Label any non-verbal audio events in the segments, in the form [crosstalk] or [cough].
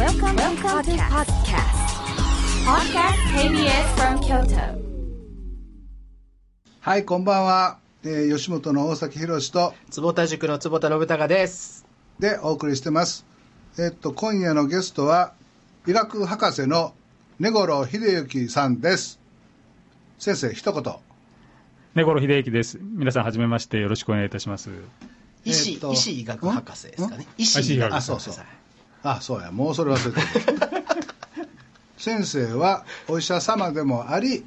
Welcome, Welcome to podcast. Podcast KBS from Kyoto. はい、こんばんは。えー吉本の大崎宏と坪田塾の坪田信孝です。でお送りしてます。えっと、今夜のゲストは、医学博士の根頃秀幸さんです。先生、一言。根頃秀幸です。皆さん、はじめまして、よろしくお願いいたします。医師、えっと医師医学博士ですかね。医医師医学師医学あ、そうそう。あ、そうや、もうそれ忘れてた。[laughs] 先生はお医者様でもあり、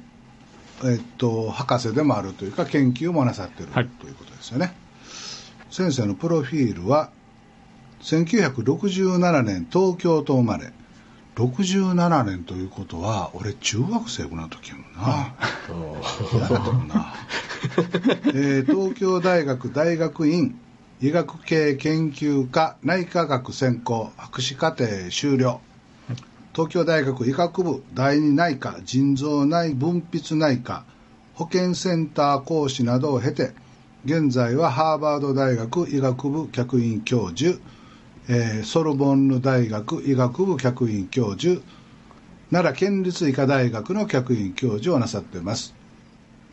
えっと、博士でもあるというか、研究もなさっている、はいということですよね。先生のプロフィールは、1967年東京と生まれ、67年ということは、俺中学生ぐらいの時やもんな。やだもんな。[laughs] えー東京大学大学院医学系研究科内科学専攻博士課程修了。東京大学医学部第二内科腎臓内分泌内科保健センター講師などを経て現在はハーバード大学医学部客員教授、えーソルボンヌ大学医学部客員教授奈良県立医科大学の客員教授をなさっています。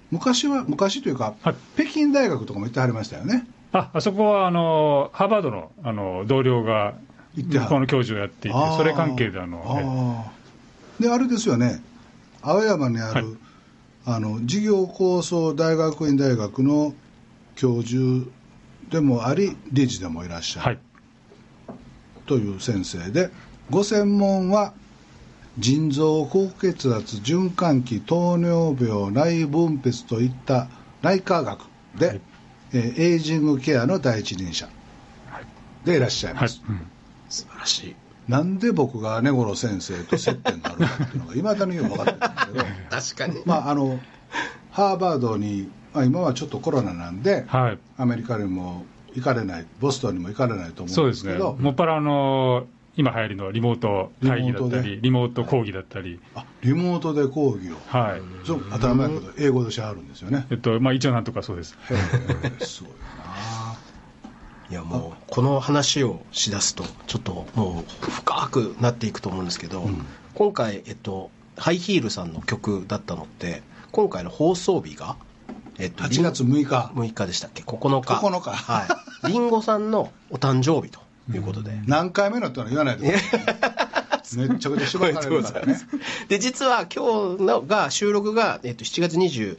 昔は昔というか、はい。北京大学とかも行ってはりましたよねあ、あそこは、あの、ハーバードの、あの、同僚が、向こうの教授をやっていてそれ関係で、あの、であれですよね。青山にある、はい。あの事業構想大学院大学の教授でもあり理事でもいらっしゃる、はい。という先生でご専門は腎臓高血圧循環器糖尿病内分泌といった内科学で、はいえーエイジングケアの第一人者でいらっしゃいはいます、。うん素晴らしい。なんで僕が根頃先生と接点があるかっていうのがいまだによく分かってないんだけど [laughs] 確かに。まああのハーバードに、まあ、今はちょっとコロナなんで、はい。アメリカにも行かれないボストンにも行かれないと思そううんですね。ですけどもっぱら、あの、今流行りのリモート会議だったリモートり、リモート講義だったり、あリモートで講義をはい。そう当たり前だけど英語でしはるんですよねえっと、まあ、一応なんとかそうです。へえすごいないやもう、この話をしだすと、ちょっともう深くなっていくと思うんですけど、今回、えっと、ハイヒールさんの曲だったのって、今回の放送日が、えっと、8月6日6日でしたっけ ?9 日。9日はい。リンゴさんのお誕生日ということで。何回目のってのは言わないでください。めっちゃくちゃしばかれるからね。[laughs] で実は今日のが収録が、えっと、7月29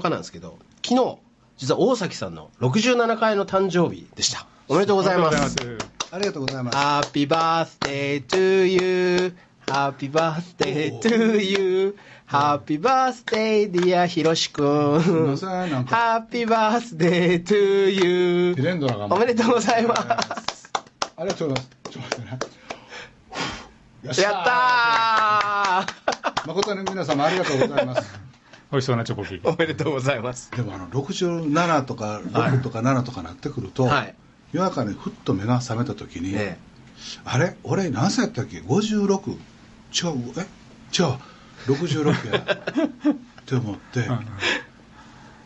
日なんですけど昨日実は大崎さんの67回の誕生日でした。おめでとうございまありがす。とうございありがとうございます。Happy birthday to you. Happy birthday to you. Happy birthday dear ひろしくすいんませんなんか。Happy birthday to you. ヒレンドラがおめでとうございますありがとうございます。ちょっと待ってね。やったー。誠に皆様ありがとうございます。美味しそうなチョコケーキ。おめでとうございます。でもあの67とか6とか7とかなってくると、はい。夜中にふっと目が覚めた時に、えあれ？俺何歳やったっけ？56違うえ？違う。66や。[laughs] って思って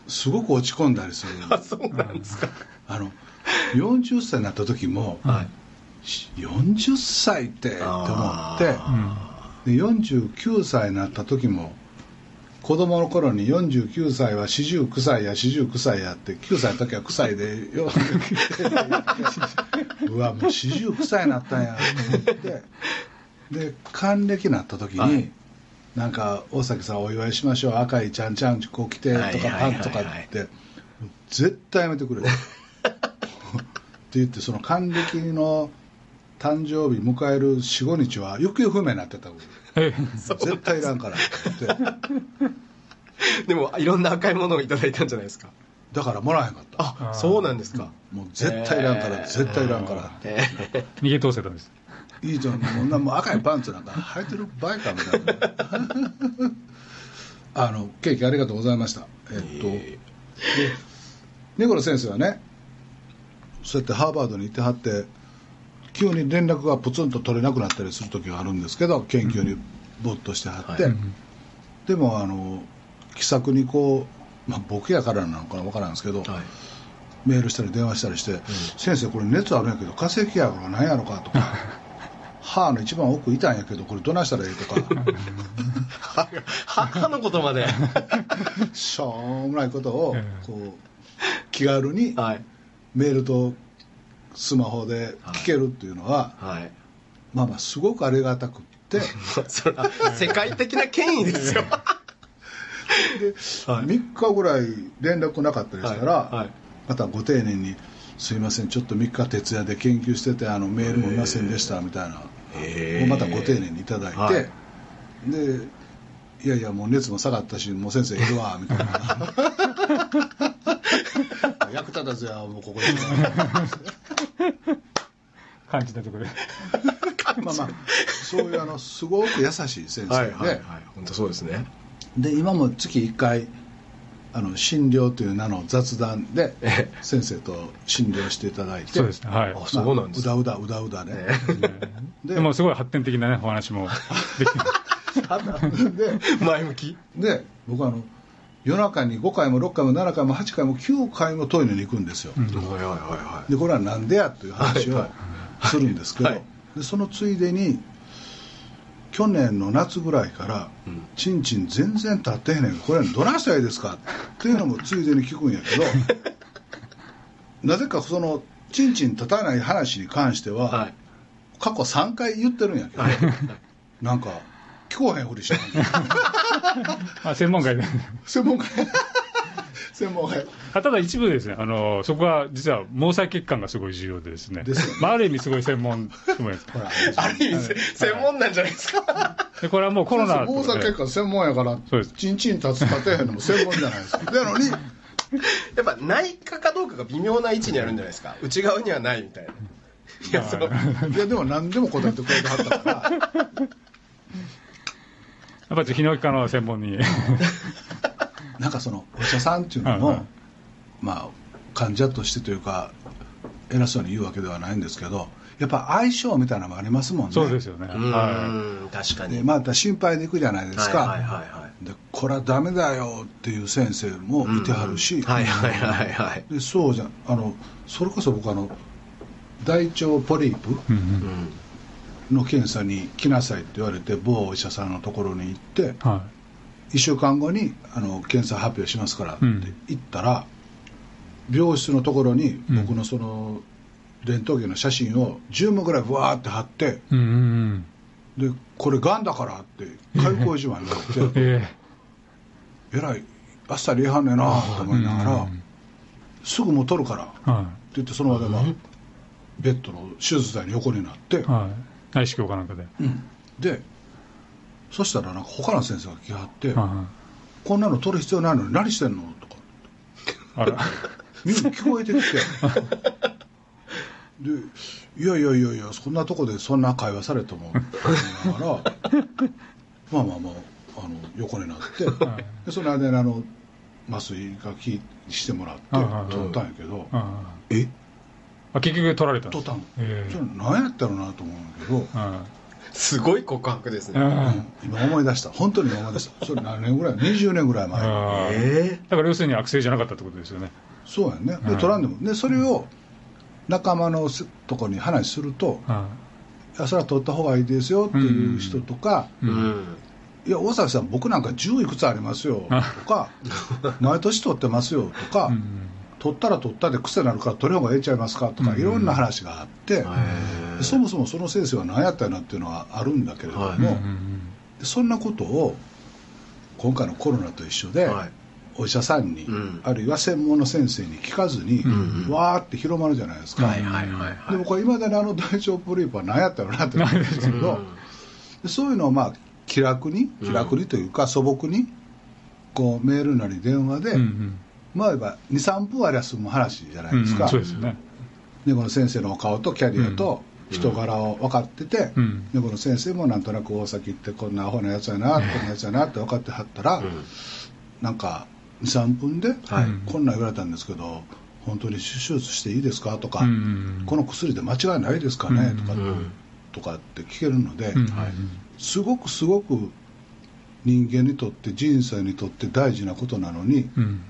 すごく落ち込んだりする。えそうなんですか。あの40歳になった時も、はい40歳ってって思ってで49歳になった時も子供の頃に49歳は49歳や49歳やって9歳の時は9歳でよう [laughs] わもう49歳になったんやと思ってで還暦になった時に、はい。なんか大崎さんお祝いしましょう赤いちゃんちゃんこう着てとかパンとかって絶対やめてくれ [laughs] って言ってその還暦の誕生日迎える45日は行方不明になってたえ絶対いらんから。ってでもいろんな赤いものをいただいたんじゃないですか。だからもらえへんかった。あそうなんですか。もう絶対いらんから、絶対いらんから。ってえ逃げ通せたんです。いいじゃん。もうなもう赤いパンツなんか履いてる場合かみたいな。あのケーキありがとうございました。えっと、で根頃先生はねそうやってハーバードに行ってはって急に連絡がポツンと取れなくなったりする時があるんですけど研究に没頭してはって、はいでもあの気さくにこう、まあ、僕やからなのかな分からんですけど、はい。メールしたり電話したりして、先生これ熱あるんやけど化石やろが何やろかとか [laughs] 歯の一番奥痛いんやけどこれどないしたらいいとか。歯歯のことまで。[laughs] しょうもないことをええこう気軽にはい。メールとスマホで聞けるっていうのは、はい。まあまあすごくありがたくって。[laughs] それは世界的な権威ですよ。で、はい。3日ぐらい連絡なかったりしたら、はい。はい。またご丁寧に「すいませんちょっと3日徹夜で研究しててあのメールもいませんでした」みたいなをまたご丁寧にいただいて、はい。でいやいやもう熱も下がったしもう先生いるわ [laughs] みたいな。[laughs] 役立たずやもうここで [laughs] 感じたところ。で。[laughs] まあまあ。そういうあのすごく優しい先生で、はいはいはい。本当そうですね。で今も月1回あの診療という名の雑談でえ先生と診療していただいてそうですね。はい。あそうなんです。まあうだうだうだうだね、ででもすごい発展的なね、お話もできて。[laughs] で前向き。で僕はあの夜中に5回も6回も7回も8回も9回もトイレに行くんですよ、はいはいはでこれはなんでやという話をするんですけど、はい。はい。でそのついでに去年の夏ぐらいからうん「ちんちん全然立ってへんねん。これどないしたらいいですか?」っていうのもついでに聞くんやけど [laughs] なぜかそのちんちん立たない話に関しては、はい。過去3回言ってるんやけど、はい。なんか聞こえへんふりしてるあ専門外で。専門家専門家あただ一部ですね、あの、そこは実は毛細血管がすごい重要でですね。ですよね。まあ、ある意味すごい専門ある意味せ専門なんじゃないですか。で、これはもうコロナと毛細血管専門やからそうです。チンチン立つ立てへんのも専門じゃないですか。なのにやっぱ内科かどうかが微妙な位置にあるんじゃないですか。内側にはないみたいな。いやそのいやでも何でも答えてくれてはったから。やっぱり泌尿器科の専門に。[laughs] なんかそのお医者さんっていうのも、はいはい。まあ患者としてというか偉そうに言うわけではないんですけどやっぱ相性みたいなのもありますもんね。そうですよね。うはーん確かに。でまた心配でいくじゃないですか、はいはいはい。はいでこれはダメだよっていう先生もいてはるし、はいはいはいはい。でそうじゃん。あのそれこそ僕あの大腸ポリープい。うんううんんの検査に来なさいって言われて某お医者さんのところに行っては1週間後にあの検査発表しますからってうん言ったら、病室のところにうん僕のそのレントゲンの写真を10枚ぐらいブワーって貼ってい。うんうんでこれがんだからって開口一番になってうん。[laughs] ええらいあっさり言いはんねんなと思いながらうんすぐもう取るからってえは言ってその場で、まあ、ベッドの手術台に横になってい。はい。内視鏡かなんかで。うんでそしたらなんか他の先生が来はっては「こんなの取る必要ないのに何してんの?」とかい。あら。[laughs] 耳に聞こえてきてで「いやいやいやいやそんなとこでそんな会話されても」思いながらまあまあまああの横になってはいでその間にあの麻酔がきしてもらって取ったんやけどあえ？あ結局取られたんです。取ったの。ええ。それ何やったろうなと思うんだけど。はすごい告白ですい。ねあ今思い出した。本当に今思い出した。それ何年ぐらい？20年ぐらい前。あえだから要するに悪性じゃなかったってことですよね。そうやね。でうん。取らんでも。でそれを仲間のせとこに話するとはいやそれは取った方がいいですよっていう人とか、うん。いや大崎さん僕なんか10いくつありますよとか [laughs] 毎年取ってますよとか、うん取ったら取ったで癖になるから取る方がええちゃいますかとか、うんいろんな話があって、そもそもその先生は何やったんやなっていうのはあるんだけれども、そんなことを今回のコロナと一緒で、はい。お医者さんに、うん。あるいは専門の先生に聞かずに、わーって広まるじゃないですか、はいはいはいまだにあの大腸ポリープは何やったのなって思うんですけど、[laughs] そういうのをまあ気楽に気楽にというか素朴にこうメールなり電話で、まあ言えば23分ありゃ済む話じゃないうんですか、そうですよね。でこの先生のお顔とキャリアと人柄を分かってて、うん。でこの先生もなんとなく大崎ってこんなアホなやつやなこんなやつやなって分かってはったら、うん。なんか23分で、はい。こんなん言われたんですけど本当に手術していいですか？とか、うん。うんこの薬で間違いないですかね、とか、うん。とかって聞けるので、すごくすごく人間にとって人生にとって大事なことなのにうん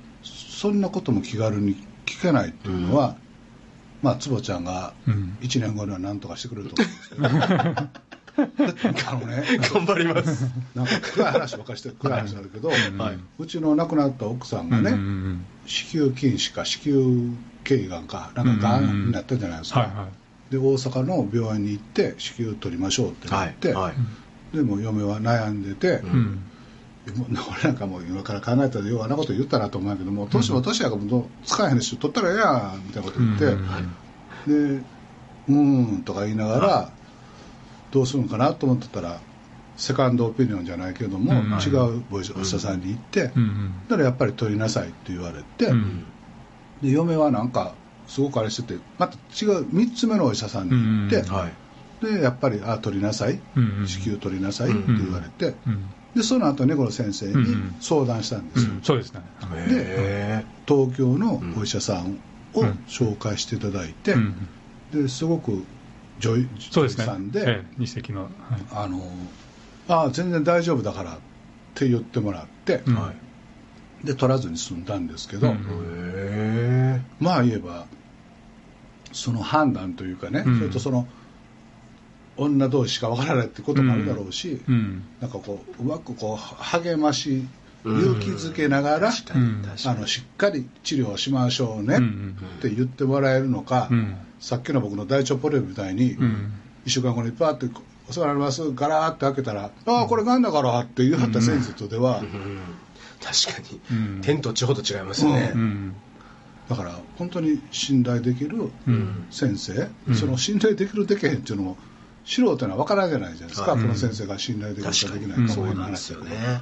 そんなことも気軽に聞けないっていうのは、まあ坪ちゃんがうん1年後には何とかしてくれると思うんですけど、[laughs] あのね頑張ります。なんか暗い話ばっかりして暗い話なんだけど、はいうちの亡くなった奥さんがね、子宮筋腫か子宮頸がんかなんかがんになったじゃないですか、はいはで大阪の病院に行って子宮取りましょうってなはいって、はい。でも嫁は悩んでて、い。うん。俺なんかもう今から考えたらようあんなこと言ったなと思うけども年も年やからもう使えへんし取ったらええやんみたいなこと言って、うんでうーんとか言いながらどうするのかなと思ってたらセカンドオピニオンじゃないけども、うん違うお医者さんに行って、だからやっぱり取りなさいって言われて、うん。で嫁はなんかすごくあれしててまた違う3つ目のお医者さんに行って。でやっぱりあ取りなさい、子宮取りなさいって言われて、うんでその後猫の先生にうん相談したんですよ、うんそうですね。へ東京のお医者さんを紹介していただいて、うんですごく女医そうですね。さんで、ええ二席の。はい。あのああ全然大丈夫だからって言ってもらって、うん。はで取らずに済んだんですけど、うんまあ言えばその判断というかね、うん。それとその女同士しかわからないってこともあるだろうし、うん。なんかこううまくこう励ましうん勇気づけながら、うん。あのしっかり治療しましょうねって言ってもらえるのか、うん。さっきの僕の大腸ポリープみたいに、うん。1週間後にパーって「お世話になります」ガラーって開けたら「ああこれがんだから」って言い張った先生とでは、うん。確かに、うん。天と地ほど違いますね。うん。だから本当に信頼できるうん。先生、うん。その信頼できるできへんっていうのも素人には分からないじゃないですか、はい。この先生が信頼できるかできないかそういうなん。ですよ話だけどね。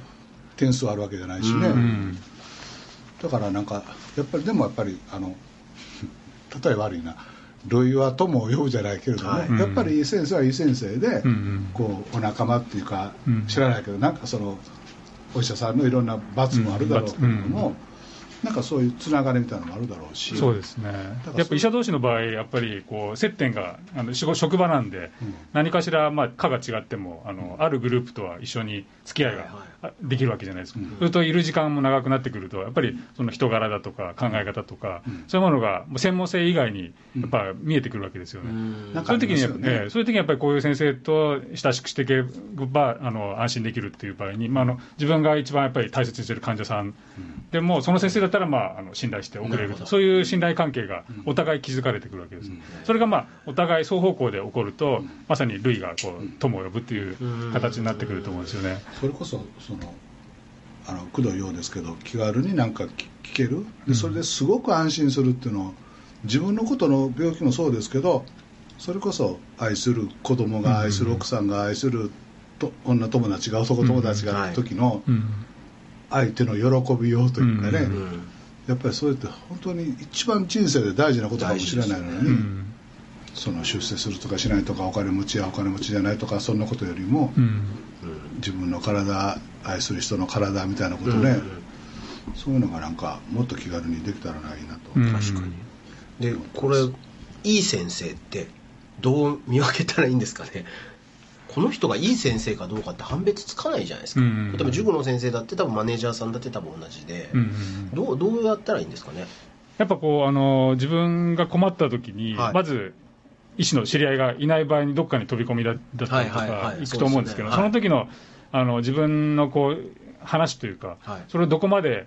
点数あるわけじゃないしね、だからなんかやっぱりでもやっぱりあの [laughs] 例え悪いな。類は友を呼ぶじゃないけれども、はい。やっぱりいい先生はいい先生で、こうお仲間っていうか、うん。知らないけどなんかそのお医者さんのいろんな罰もあるだろうけれども、うんなんかそういうつながりみたいなのもあるだろうし。そうですね。やっぱ医者同士の場合、やっぱりこう接点があの職場なんで、うん。何かしら、まあ、科が違ってもあの、あるグループとは一緒に付き合いはいがあできるわけじゃないですか、うん。それといる時間も長くなってくると、やっぱりその人柄だとか考え方とか、うん。そういうものが専門性以外にやっぱ見えてくるわけですよね。うん。そういう時にねええそういう時にやっぱりこういう先生と親しくしていけばあの安心できるっていう場合に、まあ、あの自分が一番やっぱり大切にしている患者さん。でもその先生だったら、まあ、あの信頼して送れる。なるほど。そういう信頼関係がお互い築かれてくるわけです、うん。それが、まあ、お互い双方向で起こると、うん。まさに類がこう友を呼ぶっていう形になってくると思うんですよね。それこそそのあのくどいようですけど気軽になんか聞聞ける？でそれですごく安心するっていうのを自分のことの病気もそうですけどそれこそ愛する子供が愛する奥さんが愛すると女友達が男友達がい。る時のうん相手の喜びようというかね、やっぱりそれって本当に一番人生で大事なことかもしれないのに、うんその出世するとかしないとかお金持ちやお金持ちじゃないとかそんなことよりも、うん自分の体愛する人の体みたいなことうんね、そういうのがなんかもっと気軽にできたらないいなと、うん。確かに。でこれいい先生ってどう見分けたらいいんですかね？この人がいい先生かどうかって判別つかないじゃないですか、うん例えば塾の先生だって多分マネージャーさんだって多分同じで、うんうんどうどうやったらいいんですかねやっぱこうあの自分が困った時に、はいまず医師の知り合いがいない場合にどっかに飛び込みだだったりとか行くと思うんですけど、その時のあの自分のこう話というか、はい。それをどこまで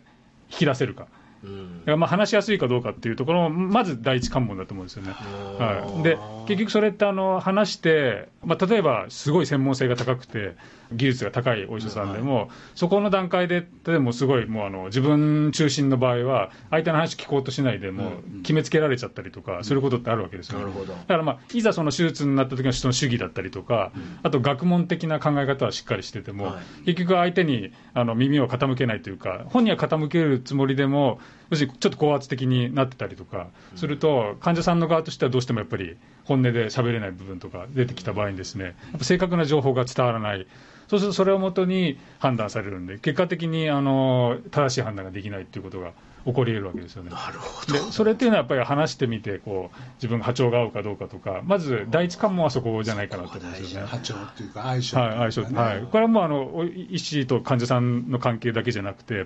引き出せるか。うん。まあ話しやすいかどうかっていうところもまず第一関門だと思うんですよね。はい、で結局それってあの話して、まあ、例えばすごい専門性が高くて技術が高いお医者さんでも、そこの段階で例えばもうすごいもうあの自分中心の場合は相手の話聞こうとしないでもう決めつけられちゃったりとかすることってあるわけですよ、なるほど。だからまあいざその手術になった時の人の主義だったりとか、あと学問的な考え方はしっかりしてても、は結局相手にあの耳を傾けないというか本人は傾けるつもりでも要するにちょっと高圧的になってたりとかすると、患者さんの側としてはどうしてもやっぱり本音で喋れない部分とか出てきた場合にですねやっぱ正確な情報が伝わらない。そうするとそれをもとに判断されるんで結果的にあの正しい判断ができないっていうことが起こり得るわけですよね。なるほど。でそれっていうのはやっぱり話してみてこう自分が波長が合うかどうかとかまず第一関門はそこじゃないかなと思うんですよね。波長っていうか相性はい、相性。はい、これはもうあのお医師と患者さんの関係だけじゃなくて、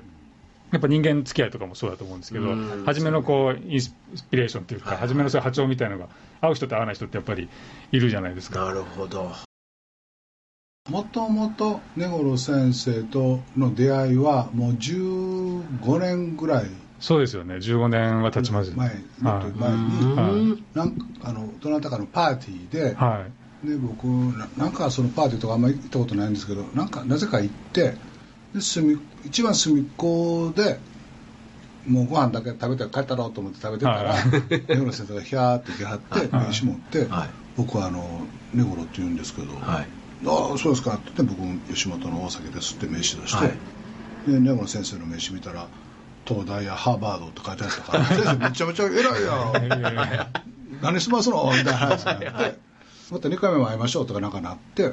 やっぱ人間付き合いとかもそうだと思うんですけど、うん。初めのこうインスピレーションっていうか、初めのそういう波長みたいなのが、合う人と合わない人ってやっぱりいるじゃないですか。なるほど。もともと根室先生との出会いはもう15年ぐらい。そうですよね、15年は経ちます前もっと前に、はい。なんかあのどなたかのパーティーで、はい。で僕ななんかそのパーティーとかあんまり行ったことないんですけどなんかなぜか行ってで隅一番隅っこでもうご飯だけ食べて帰ったろうと思って食べてたらはい。根室先生がヒャーって来はってはい。名刺持ってはい「僕はあの根室って言うんですけど、はい。ああそうですか」って言って僕吉本の大崎ですって名刺出して、はい。で根室先生の名刺見たら東大やハーバードって書いてあったから [laughs] 先生めちゃめちゃ偉いやん。[laughs] 何しますの？みたいな話になって、また2回目も会いましょうとかなんかなって、で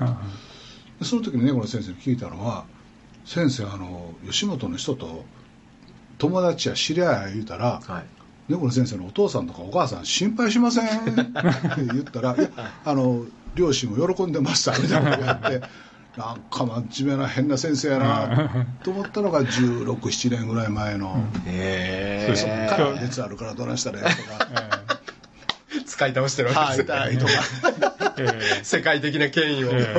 その時に根室先生に聞いたのは先生あの吉本の人と友達や知り合いや言うたら、はい。根室先生のお父さんとかお母さん心配しません？っ [laughs] て言ったら「いやあの両親も喜んでました」みたいなことやって [laughs] なんか真面目な変な先生やなと思ったのが1617年ぐらい前のへそうです。えから熱あるからどないしたらええとか。使い倒してるわ歯けですね痛いとか。え [laughs] え世界的な権威を、え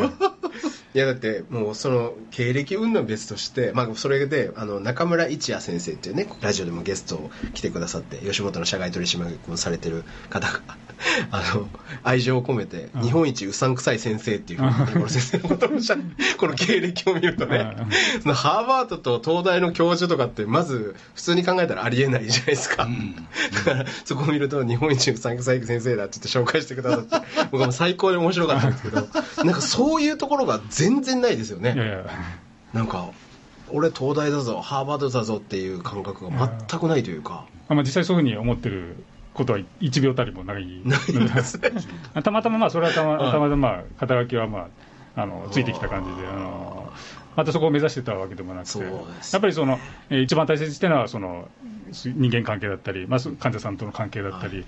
いやだってもうその経歴云々別として、まあ、それであの中村一也先生っていうねラジオでもゲストを来てくださって吉本の社外取締役をされてる方があの愛情を込めて日本一うさんくさい先生っていうふうに先生のことをおっしゃるこの経歴を見るとねそのハーバードと東大の教授とかってまず普通に考えたらありえないじゃないですか、だからそこを見ると日本一うさんくさい先生だって言って紹介してくださって僕はもう最高に面白かったんですけどなんかそういうところが全然ないですよね。いやいや。なんか俺東大だぞハーバードだぞっていう感覚が全くないというか、まあ、実際そういうふうに思ってることは1秒たりもない。ないんでたまたままあそれはたまはいたまたま肩書きはまああのついてきた感じであのまたそこを目指してたわけでもなくて。そうですやっぱりそのえー一番大切にしてるのはそのす人間関係だったり、まあ、そ患者さんとの関係だったり、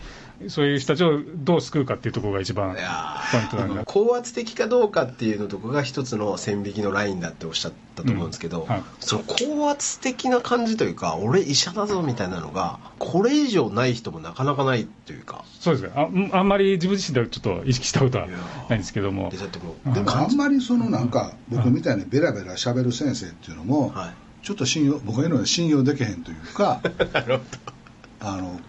そういう人たちをどう救うかっていうところが一番いやポイントなんだ。高圧的かどうかっていうのとこが一つの線引きのラインだっておっしゃったと思うんですけど、うんはい。その高圧的な感じというか俺医者だぞみたいなのがこれ以上ない人もなかなかないというか。そうですね。あんあんまり自分自身ではちょっと意識したことはないんですけども。でもあんまりそのなんか僕みたいにベラベラ喋る先生っていうのもはいちょっと信用僕が言うのは信用できへんというか [laughs] なるほあの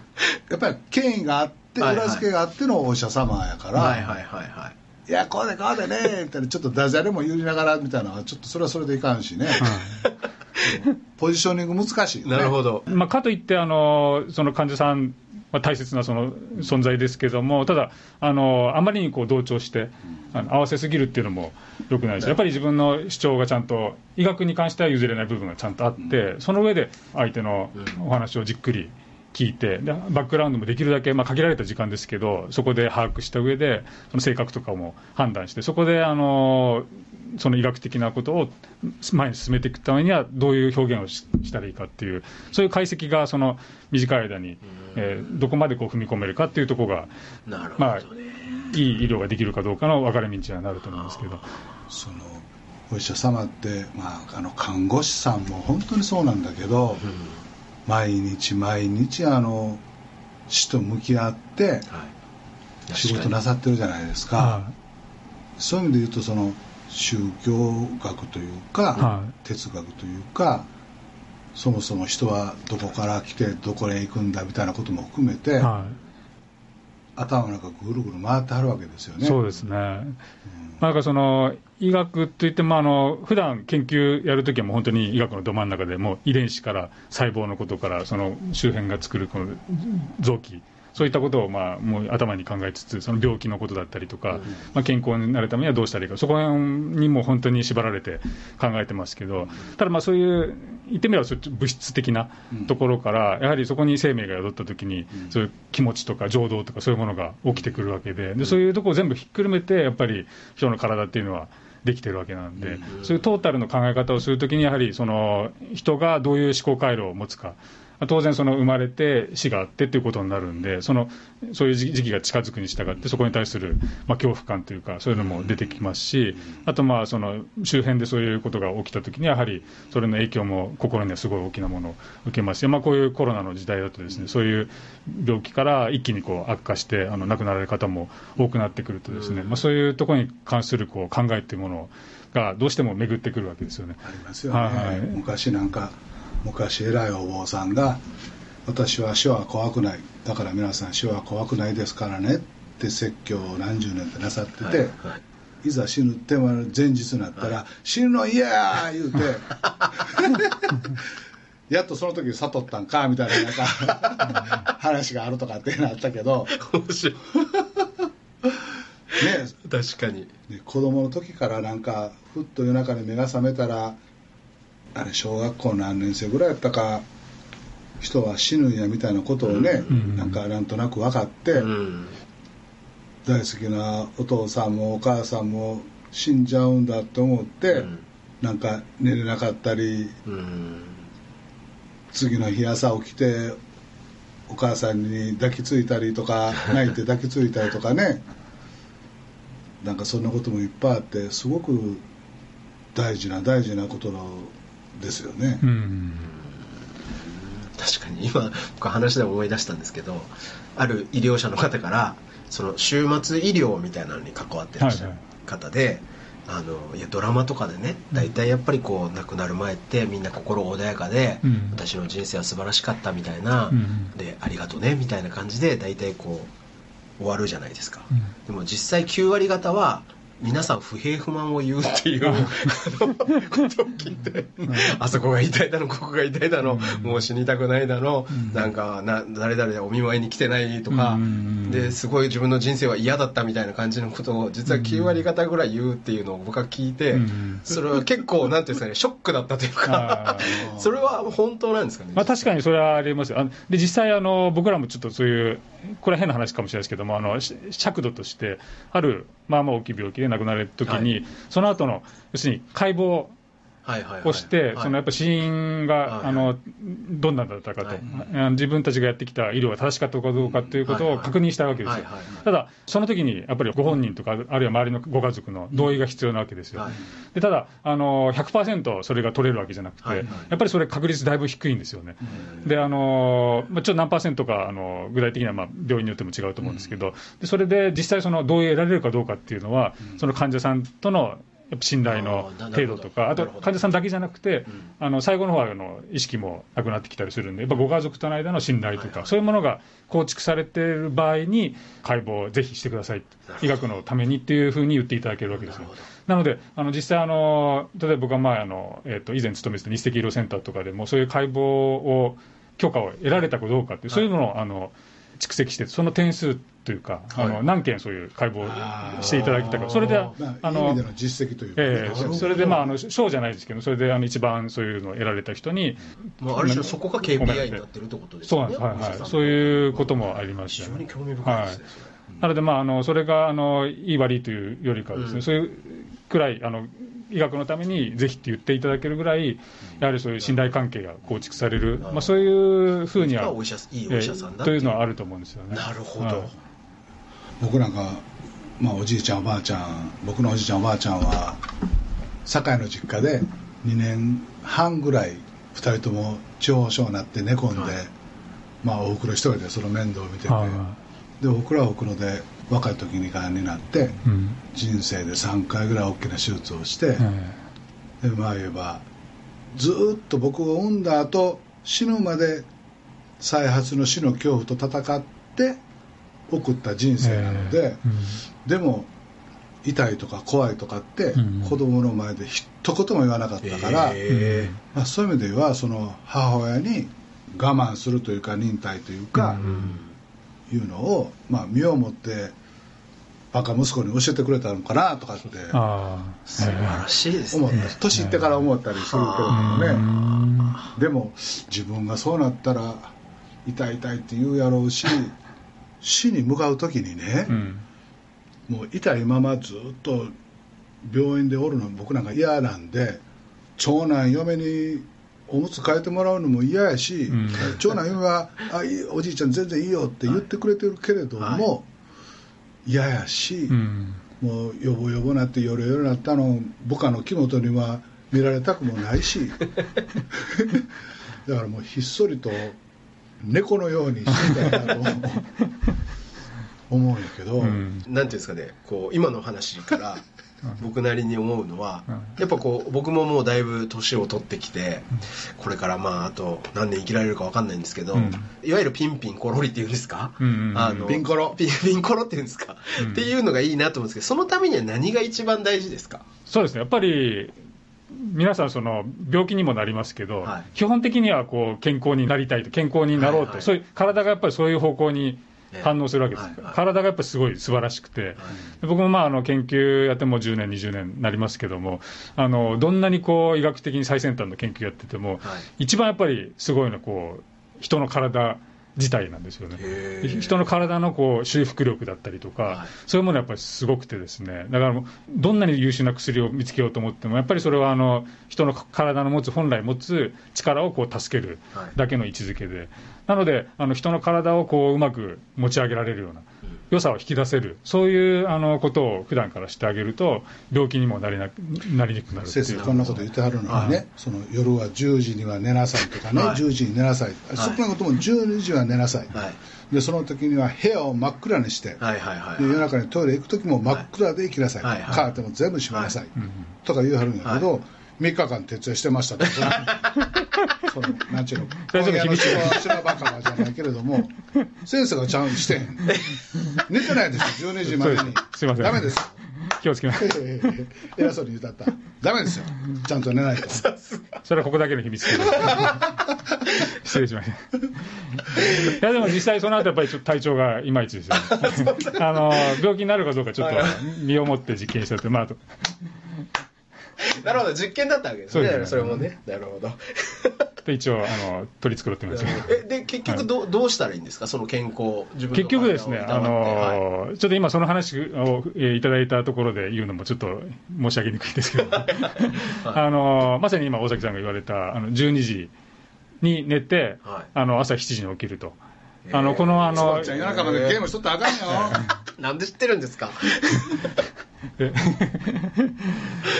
やっぱり権威があって裏付けがあってのお医者様やから、いはいはいはいい。やこうでこうでねみたいなちょっとダジャレも言いながらみたいなのはちょっとそれはそれでいかんしね、[laughs] ポジショニング難しいよね。なるほど。まあ、かといってあの、その患者さんは大切なその存在ですけども、ただ、あのあまりにこう同調して、あの合わせすぎるっていうのもよくないし、やっぱり自分の主張がちゃんと、医学に関しては譲れない部分がちゃんとあって、その上で相手のお話をじっくり聞いて、でバックグラウンドもできるだけ、まあ、限られた時間ですけど、そこで把握した上で、その性格とかも判断して、そこであのその医学的なことを前に進めていくためには、どういう表現をししたらいいかっていう、そういう解析がその短い間に、えーどこまでこう踏み込めるかっていうところが、なるほどまあね、いい医療ができるかどうかの分かれ道にはなると思うんですけど。そのお医者様って、まあ、あの看護師さんも本当にそうなんだけど、毎日毎日あの死と向き合ってはい。仕事なさってるじゃないですか、はそういう意味で言うとその宗教学というか、はい哲学というかそもそも人はどこから来てどこへ行くんだみたいなことも含めて、いは頭の中ぐるぐる回ってはるわけですよい、ね。そうですね。なんかその医学といってもあの普段研究やるときはもう本当に医学のど真ん中でもう遺伝子から細胞のことからその周辺が作るこの臓器そういったことをまあもう頭に考えつつその病気のことだったりとか、まあ、健康になるためにはどうしたらいいかそこにもう本当に縛られて考えてますけどただまあそういう言ってみればそ物質的なところからやはりそこに生命が宿ったときにそういう気持ちとか情動とかそういうものが起きてくるわけででそういうところを全部ひっくるめてやっぱり人の体っていうのはできてるわけなんで、そういうトータルの考え方をするときに、やはりその人がどういう思考回路を持つか、当然その生まれて死があってっていうことになるんでそのそういう時期が近づくに従ってそこに対する、まあ、恐怖感というかそういうのも出てきますしあとまあその周辺でそういうことが起きたときにやはりそれの影響も心にはすごい大きなものを受けますし、まあ、こういうコロナの時代だとですねそういう病気から一気にこう悪化してあの亡くなられる方も多くなってくるとですね、まあ、そういうところに関するこう考えというものがどうしても巡ってくるわけですよね。ありますよね、はいはい。昔なんか昔偉いお坊さんが「私は死は怖くない。だから皆さん死は怖くないですからね」って説教を何十年ってなさってて、はいはい。いざ死ぬって前日になったら「死ぬの嫌や!」言うて [laughs] やっとその時悟ったんかみたいななんか話があるとかってなったけど。面白い。ね。確かに。ね子供の時からなんかふっと夜中に目が覚めたらあれ小学校何年生ぐらいやったか人は死ぬんやみたいなことをね、うん。なんかなんとなく分かって、うん。大好きなお父さんもお母さんも死んじゃうんだと思って、うん。なんか寝れなかったりうん。次の日朝起きてお母さんに抱きついたりとか [laughs] 泣いて抱きついたりとかねなんかそんなこともいっぱいあってすごく大事な大事なことのですよね、うん。確かに今僕話で思い出したんですけどある医療者の方からその週末医療みたいなのに関わってらっしゃる方で、あのいやドラマとかでね大体やっぱりこう亡くなる前ってみんな心穏やかで、うん。私の人生は素晴らしかったみたいな、うん。でありがとうねみたいな感じで大体こう終わるじゃないですか、うん。でも実際9割方は皆さん不平不満を言うっていうことを聞いて、あそこが痛いだのここが痛いだの、もう死にたくないだの、なんかな誰々お見舞いに来てないとか、うんですごい自分の人生は嫌だったみたいな感じのことを実は9割方ぐらい言うっていうのを僕は聞いて、うんそれは結構なんていうんですかね [laughs] ショックだったというか [laughs] それは本当なんですかねまあ、確かにそれはありますよ。あので実際あの、僕らもちょっとそういう、これは変な話かもしれないですけども、あのし尺度として、あるまあまあ大きい病気で亡くなられるときに、はい。その後の要するに解剖をして、やっぱ死因が、はいあのどんなだったかと、自分たちがやってきた医療が正しかったかどうかということを確認したいわけですよ。ただ、その時にやっぱりご本人とか、あるいは周りのご家族の同意が必要なわけですよ。はい。でただあの、100%それが取れるわけじゃなくて、やっぱりそれ、確率だいぶ低いんですよね。であのまあ、ちょっと何パーセントかあの具体的にはまあ病院によっても違うと思うんですけど、でそれで実際、その同意を得られるかどうかっていうのは、その患者さんとのやっぱ信頼の程度とか、あと患者さんだけじゃなくて、ん。あの最後の方はあの意識もなくなってきたりするんで、やっぱご家族との間の信頼とか、そういうものが構築されている場合に、解剖をぜひしてください医学のためにっていうふうに言っていただけるわけですよなので、あの実際あの、例えば僕が前あの、えっと以前勤めてた日赤医療センターとかでも、そういう解剖を許可を得られたかどうかっていう、そういうのをあの蓄積して、その点数というか、あはい。の何件そういう解剖をしていただいたか、それで、まあ、の実績というか。ね、ええそれで、まあ、あの賞じゃないですけど、それであの一番そういうのを得られた人に、まあ、ある種そこが KPI になってるってことですよね。そうなんです、はいはい、そういうこともありましたね。非常に興味深いですね、なので、まあ、あのそれがあのいい悪いというよりかはですね、うん。そういうくらいあの医学のためにぜひって言っていただけるぐらい、やはりそういう信頼関係が構築される、まあ、そういうふうにはお医者いいお医者さんだえーというのはあると思うんですよね。なるほど、はい。僕なんか、まあ、おじいちゃんおばあちゃん僕のおじいちゃんおばあちゃんは堺の実家で2年半ぐらい2人とも地方症になって寝込んで、はい。まあおふくろ一人でその面倒を見てて、はでおふくろはおふくろで若い時にがんになって、いうん。人生で3回ぐらい大きな手術をして、えでまあ言えばずーっと僕を産んだ後死ぬまで再発の死の恐怖と戦って送った人生なので、うん。でも痛いとか怖いとかってうん。子供の前で一言も言わなかったから、えまあ、そういう意味ではその母親に我慢するというか忍耐というか、うんいうのを、まあ、身をもってバカ息子に教えてくれたのかなとかってああ素晴らしいです思っねた年いってから思ったりするけれどもね、でも自分がそうなったら痛い痛いって言うやろうし死に向かう時にねう、ん。もう痛いままずっと病院でおるの僕なんか嫌なんで長男嫁におむつ替えてもらうのも嫌やし、ん。長男嫁はあいい「おじいちゃん全然いいよ」って言ってくれてるけれども、嫌やし、うん。もうよぼよぼなって夜夜なったの部下の木本には見られたくもないし。[laughs] だからもうひっそりと猫のようにしてたなと [laughs] 思うんやけど、うん。なんていうんですかねこう今の話から僕なりに思うのは、うん。やっぱこう僕ももうだいぶ年を取ってきて、これからまああと何年生きられるか分かんないんですけど、うん。いわゆるピンピンコロリっていうんですか、うんうんうん。あのピンコロ？ピンピンコロっていうんですか、うん。っていうのがいいなと思うんですけどそのためには何が一番大事ですか？そうですね、やっぱり皆さん、その病気にもなりますけど、はい。基本的にはこう健康になりたいと、健康になろうと、はいはいそういう体がやっぱりそういう方向にええ反応するわけです、体がやっぱりすごい素晴らしくて、で僕もまああの研究やっても10年、20年になりますけども、あのどんなにこう医学的に最先端の研究やってても、はい。一番やっぱりすごいのはこう人の体自体なんですよね。人の体のこう修復力だったりとか、はい。そういうものはやっぱりすごくてですね、だからどんなに優秀な薬を見つけようと思っても、やっぱりそれはあの人の体の持つ、本来持つ力をこう助けるはい。だけの位置づけで、なので、あの人の体をこううまく持ち上げられるような、良さを引き出せる、そういうあのことを普段からしてあげると、病気にもなりななりにくくなる。先生こんなこと言ってはるのにね、はい。その夜は10時には寝なさいとかね、はい。10時に寝なさい、少なくとも12時は寝なさい、はい。でその時には部屋を真っ暗にして、はいはいはいで夜中にトイレ行く時も真っ暗で行きなさい、はいはいカーテンも全部閉めなさい、うんとか言うはるんやけど、3日間徹夜してましたと [laughs] そのそのなんちゅうの。それちょっと今夜の厳しい修羅バカじゃないけれども先生がちゃんとして。へ [laughs] ん寝てないですよ12時までに。す。すいません。ダメです気をつけます。ええ偉そうに言うたった。ダメですよ。ちゃんと寝ないと。それはここだけの秘密。け [laughs] ど失礼しました。いやでも実際その後やっぱりちょっと体調がいまいちですよ、ね。あの病気になるかどうかちょっと身をもって実験したって、まああと [laughs] なるほど実験だったわけですね。そね。それもね。なるほど。で一応あの取り繕ってみました。えで結局ど,、うどうしたらいいんですか？その健康自分の結局ですね、あ体をいたわって。はい。のちょっと今、その話を、えーいただいたところで言うのもちょっと申し上げにくいですけど、[laughs] あのまさに今、大崎さんが言われた、あの12時に寝て、はい。あの朝7時に起きると。あのこのあのそうちゃん夜中までゲームしとったらあかんよ。[laughs] なんで知ってるんですか？で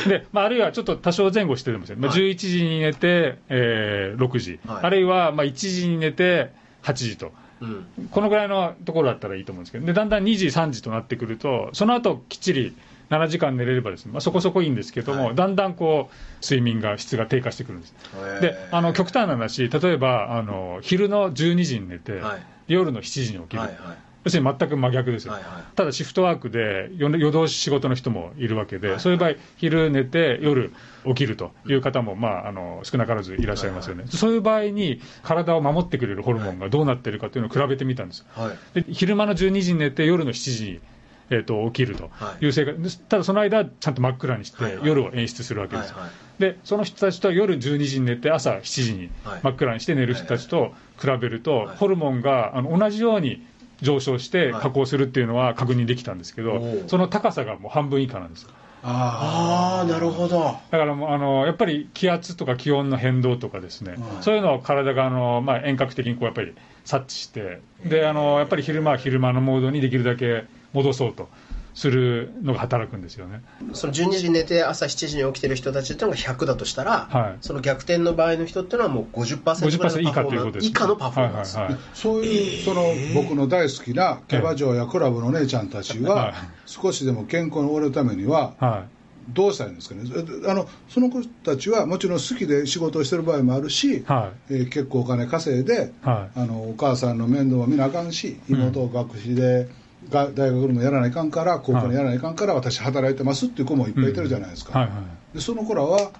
で、まあ、あるいはちょっと多少前後してるんですよ、まあ、はい。11時に寝て、えー6時、はい。あるいはまあ1時に寝て8時と。うん。このぐらいのところだったらいいと思うんですけど、でだんだん2時、3時となってくると、その後きっちり7時間寝れればですね、まあ、そこそこいいんですけども、はい。だんだんこう睡眠が質が低下してくるんです。であの極端な話、例えばあの昼の12時に寝て、はい夜の7時に起きる、はいはい。要するに全く真逆ですよ、はいはい。ただシフトワークで夜夜通し仕事の人もいるわけで、はいそういう場合、昼寝て、夜起きるという方も、まあ、あの少なからずいらっしゃいますよね、そういう場合に体を守ってくれるホルモンがどうなってるかというのを比べてみたんです。はい。で昼間の12時に寝て夜の7時に、えー、と起きると。い。う生活、でただその間はちゃんと真っ暗にしてはいはい。夜を演出するわけです、はいはい。でその人たちとは夜12時に寝て朝7時にはい。真っ暗にして寝る人たちと比べると、はい。ホルモンがあの同じように上昇してはい。加工するっていうのは確認できたんですけど、その高さがもう半分以下なんですあああなるほど。だからもうあのやっぱり気圧とか気温の変動とかですね、うんそういうのを体があの、まあ、遠隔的にこうやっぱり察知してであのやっぱり昼間は昼間のモードにできるだけ戻そうとするのが働くんですよね。その12時に寝て朝7時に起きてる人たちっていうのが100だとしたら、はい。その逆転の場合の人っていうのはもう50%ぐらいの50%以下ということです、以下のパフォーマンス、はいはいはいそういう、その僕の大好きなキャバ嬢やクラブの姉ちゃんたちははい。少しでも健康に終えるためにははい。どうしたらいいんですかね？あのその子たちはもちろん好きで仕事をしてる場合もあるし、はえー結構お金稼いで、はあのお母さんの面倒は見なあかんし妹を学士で、が大学でもやらないかんから高校にやらないかんから私働いてますっていう子もいっぱいいてるじゃないですか、でその子らは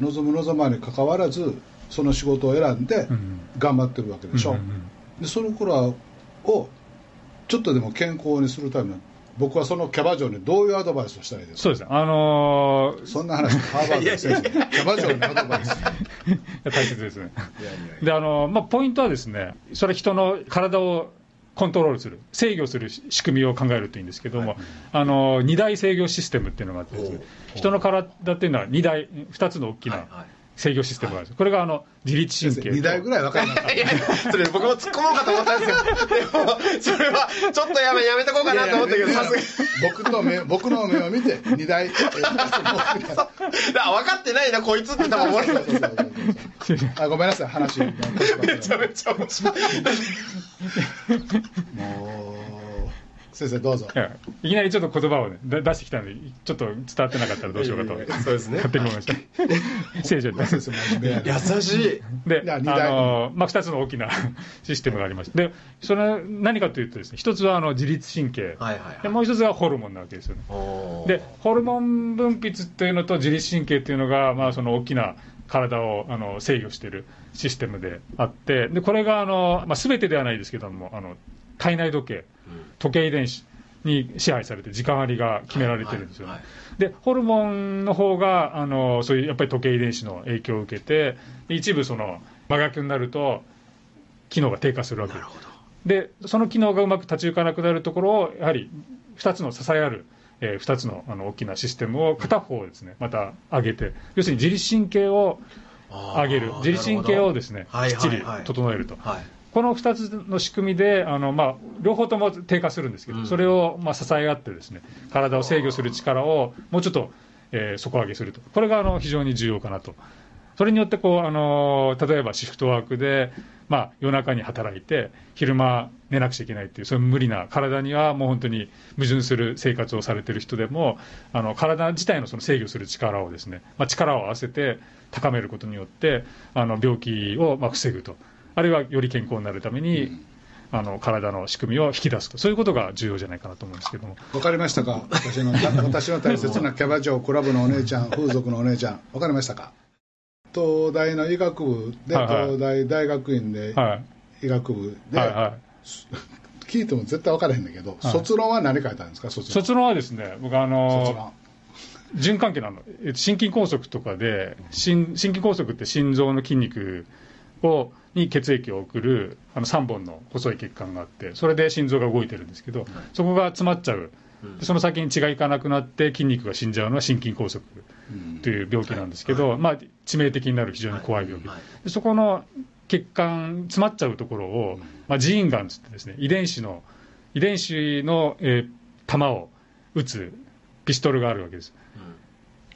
望む望まにかかわらずその仕事を選んでうん頑張ってるわけでしょ、でその子らをちょっとでも健康にするために僕はそのキャバ嬢にどういうアドバイスをしたらいいですか？そうです。ね、あのーそんな話ハーバードの先生キャバ嬢にアドバイス。[laughs] 大切ですね。であのまあ、ポイントはですね、それ人の体をコントロールする、制御する仕組みを考えるといいんですけども、あの二大制御システムっていうのがあってね人の体っていうのは二大、二つの大きなはいはい制御システムがあるんですこれがあの自律神経と。2台ぐらい分かりなかったいやそれ僕も突っ込もうかと思ったんですよでもそれはちょっとやめやめとこうかなと思ったけどさすがに。僕と目 [laughs] 僕の目を見て2台分かってないなこいつって多分思われるあごめんなさい話。[laughs] めちゃめちゃ面白い。[laughs] もう先生どうぞ。い。きなりちょっと言葉を、ね、だ出してきたのでちょっと伝わってなかったらどうしようかと。そうですね。勝手に思いました。[laughs] 失礼しました。優しい。で、あのまあ、2つの大きな [laughs] システムがありまして、でそれ何かというとです、ね、1つはあの自律神経、はいはいはい。でもう1つがホルモンなわけですよね。で、ホルモン分泌というのと自律神経というのが、まあ、その大きな体をあの制御しているシステムであって、でこれがあの、まあ、全てではないですけども、あの体内時計、時計遺伝子に支配されて、時間割が決められてるんですよね。はいはいでホルモンの方があのそういうやっぱり時計遺伝子の影響を受けてで一部その真逆になると機能が低下するわけ。ですでその機能がうまく立ち行かなくなるところをやはり2つの支えある、え2つのあの大きなシステムを片方をですねまた上げて要するに自律神経を上げる。自律神経をですねきっちりはいはいはい。整えると。はいこの2つの仕組みで、あのまあ、両方とも低下するんですけど、うん。それをまあ支え合って、ですね体を制御する力をもうちょっと、えー底上げすると、これがあの非常に重要かなと、それによってこう、あの例えばシフトワークで、まあ、夜中に働いて、昼間寝なくちゃいけないっていう、そういう無理な、体にはもう本当に矛盾する生活をされてる人でも、あの体自体のその制御する力をですね、まあ、力を合わせて高めることによって、あの病気をまあ防ぐと。あるいはより健康になるために、あの体の仕組みを引き出すと、そういうことが重要じゃないかなと思うんですけども、わかりましたか？私の私の大切なキャバ嬢クラブのお姉ちゃん風俗のお姉ちゃんわかりましたか？東大の医学部で、はいはい。東大大学院ではい、医学部で、はい、はい。聞いても絶対分からへんだけど、はい。卒論は何書いたんですか？卒論。はですね、僕あ卒の、論。循環器のあのえっと心筋梗塞とかで、心心筋梗塞って心臓の筋肉をに血液を送るあの3本の細い血管があって、それで心臓が動いてるんですけど、そこが詰まっちゃう、でその先に血がいかなくなって、筋肉が死んじゃうのは心筋梗塞という病気なんですけど、まあ、致命的になる非常に怖い病気、そこの血管、詰まっちゃうところを、まあ、ジーンガンつってですね、遺伝子の、遺伝子の、えー弾を撃つピストルがあるわけです。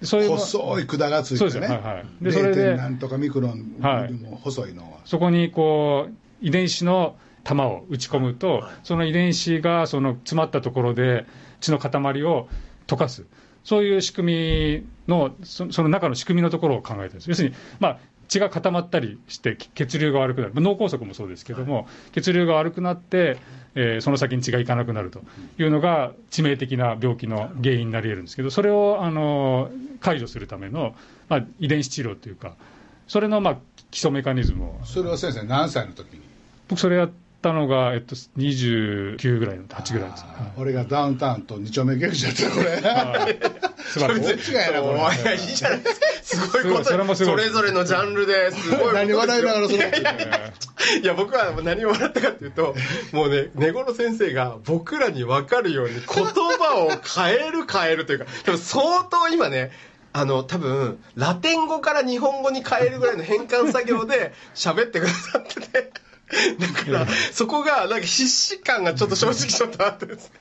そういうの細い管がついてね、はいはい。でそれで 0. 何とかミクロン。はい。よりも細いのは、そこにこう遺伝子の弾を打ち込むと、その遺伝子がその詰まったところで血の塊を溶かす、そういう仕組みの、そその中の仕組みのところを考えてるんです。要するに、まあ、血が固まったりしてき血流が悪くなる、脳梗塞もそうですけども、血流が悪くなって、えーその先に血がいかなくなるというのが致命的な病気の原因になり得るんですけど、それをあの解除するための、まあ、遺伝子治療というか、それのまあ基礎メカニズムを。それは先生何歳の時に？僕それやったのが、えっと、29ぐらいの8ぐらいです、あー俺がダウンタウンと二丁目劇場やってこれはい素晴らしいこれおいやいいじゃないですか。すごいこと。それもすごいそれぞれのジャンルですごいこと。ですよ何笑いながらその。いや僕は何を笑ったかっていうともうね根頃先生が僕らに分かるように言葉を変える変えるというか多分相当今ねあの多分ラテン語から日本語に変えるぐらいの変換作業で [laughs] 喋ってくださってて。だからそこがなんか必死感がちょっと正直ちょっとあってです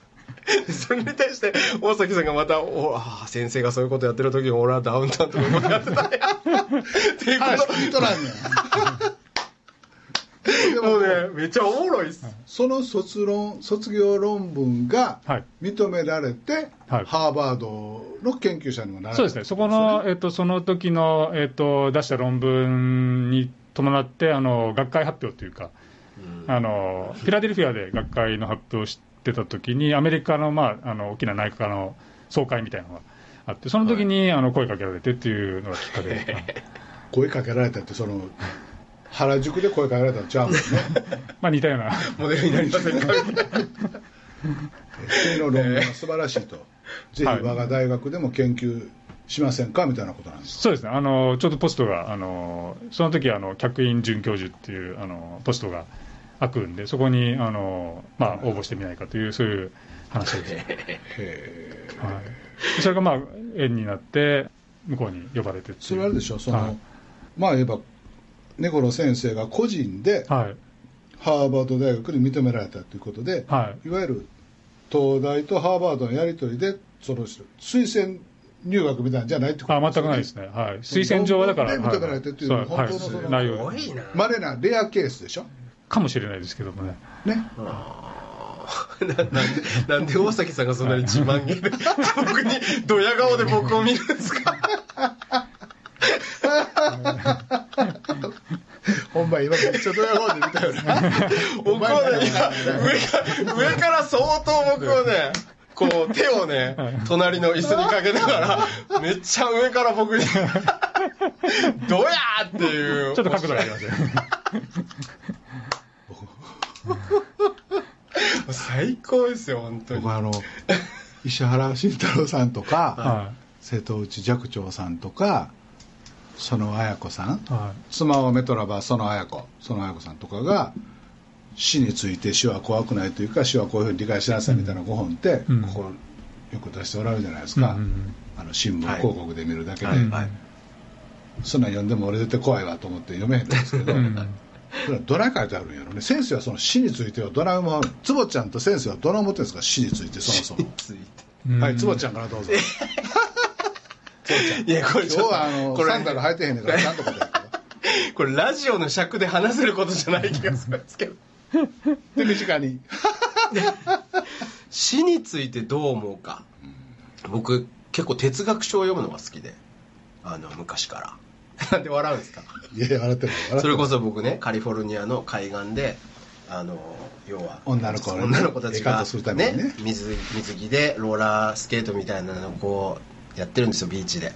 [laughs] それに対して大崎さんがまた「おああ先生がそういうことやってる時に俺はダウンタウンとかいうことやってたんや」っていうことらんもうねめっちゃおもろいっす。その卒論卒業論文がはい。認められて、はい。ハーバードの研究者にもなられた。そうですね、そこの、えっと、その時の、えっと、出した論文に伴って、あの学会発表というか、あの、フィラデルフィアで学会の発表をしてた時に、アメリカの,、まあ、あの大きな内科科の総会みたいなのがあって、その時に、あの声かけられてっていうのがきっかけで、声かけられたってその原宿で声かけられたんちゃうもんね？[laughs] まあ、似たような、モデルになりませんか？君の論文は素晴らしいと、ぜひはい我が大学でも研究しませんかみたいなことなんですそうですね、あのちょうどポストが、あのその時あの客員准教授っていうあのポストが開くんで、そこにあの、まあ、応募してみないかという、そういう話です。へはい、それがまあ縁になって向こうに呼ばれてそれはあれでしょその、はい。まあ言えば猫の先生が個人ではい。ハーバード大学に認められたということで、はい。いわゆる東大とハーバードのやり取りでその推薦入学みたいなんじゃないってこと？あ全くないですね、はい、推薦状はだから、認められてっていうはい。本当のそのはい内容すごいな。まれなレアケースでしょ？かもしれないですけどもね、ね。[laughs] ななんでなんで大崎さんがそんなに自慢げで僕にドヤ顔で僕を見るんですか？ほんま今めっちゃドヤ顔で見たよな僕はね。[laughs] 今上から上から相当僕をねこう手をね隣の椅子にかけながらめっちゃ上から僕に「どや!」っていう。ちょっと角度がありますよ。ね。[laughs] 最高ですよ本当に。僕あの石原慎太郎さんとか、は瀬戸内寂聴さんとか園綾子さん。い。は妻はメトラバ園綾子園綾子さんとかが死について死は怖くないというか死はこういうふうに理解しなさいみたいな5本って、うん。ここよく出しておられるじゃないですか、うんうんうん。あの新聞広告で見るだけで、はい。はい。そんなん読んでも俺絶対怖いわと思って読めへんんですけど、い。うんそれはどない書いてあるんやろね。先生はその死についてはどない思う坪ちゃんと先生はどない思ってるんですか？死についてそもそも。ついて。うんはい坪ちゃんからどうぞ。いやこれ今日はあのサンダル履いてへんねんからちゃんと答えて。これラジオの尺で話せることじゃない気がするんですけど。で身近に。死についてどう思うか。僕結構哲学書を読むのが好きで。あの昔からなんで笑うんですか？いや笑ってる笑ってるそれこそ僕ねカリフォルニアの海岸であの要は女の子をね女の子たちがエカートするためにね。水水着でローラースケートみたいなのをこうやってるんですよビーチで。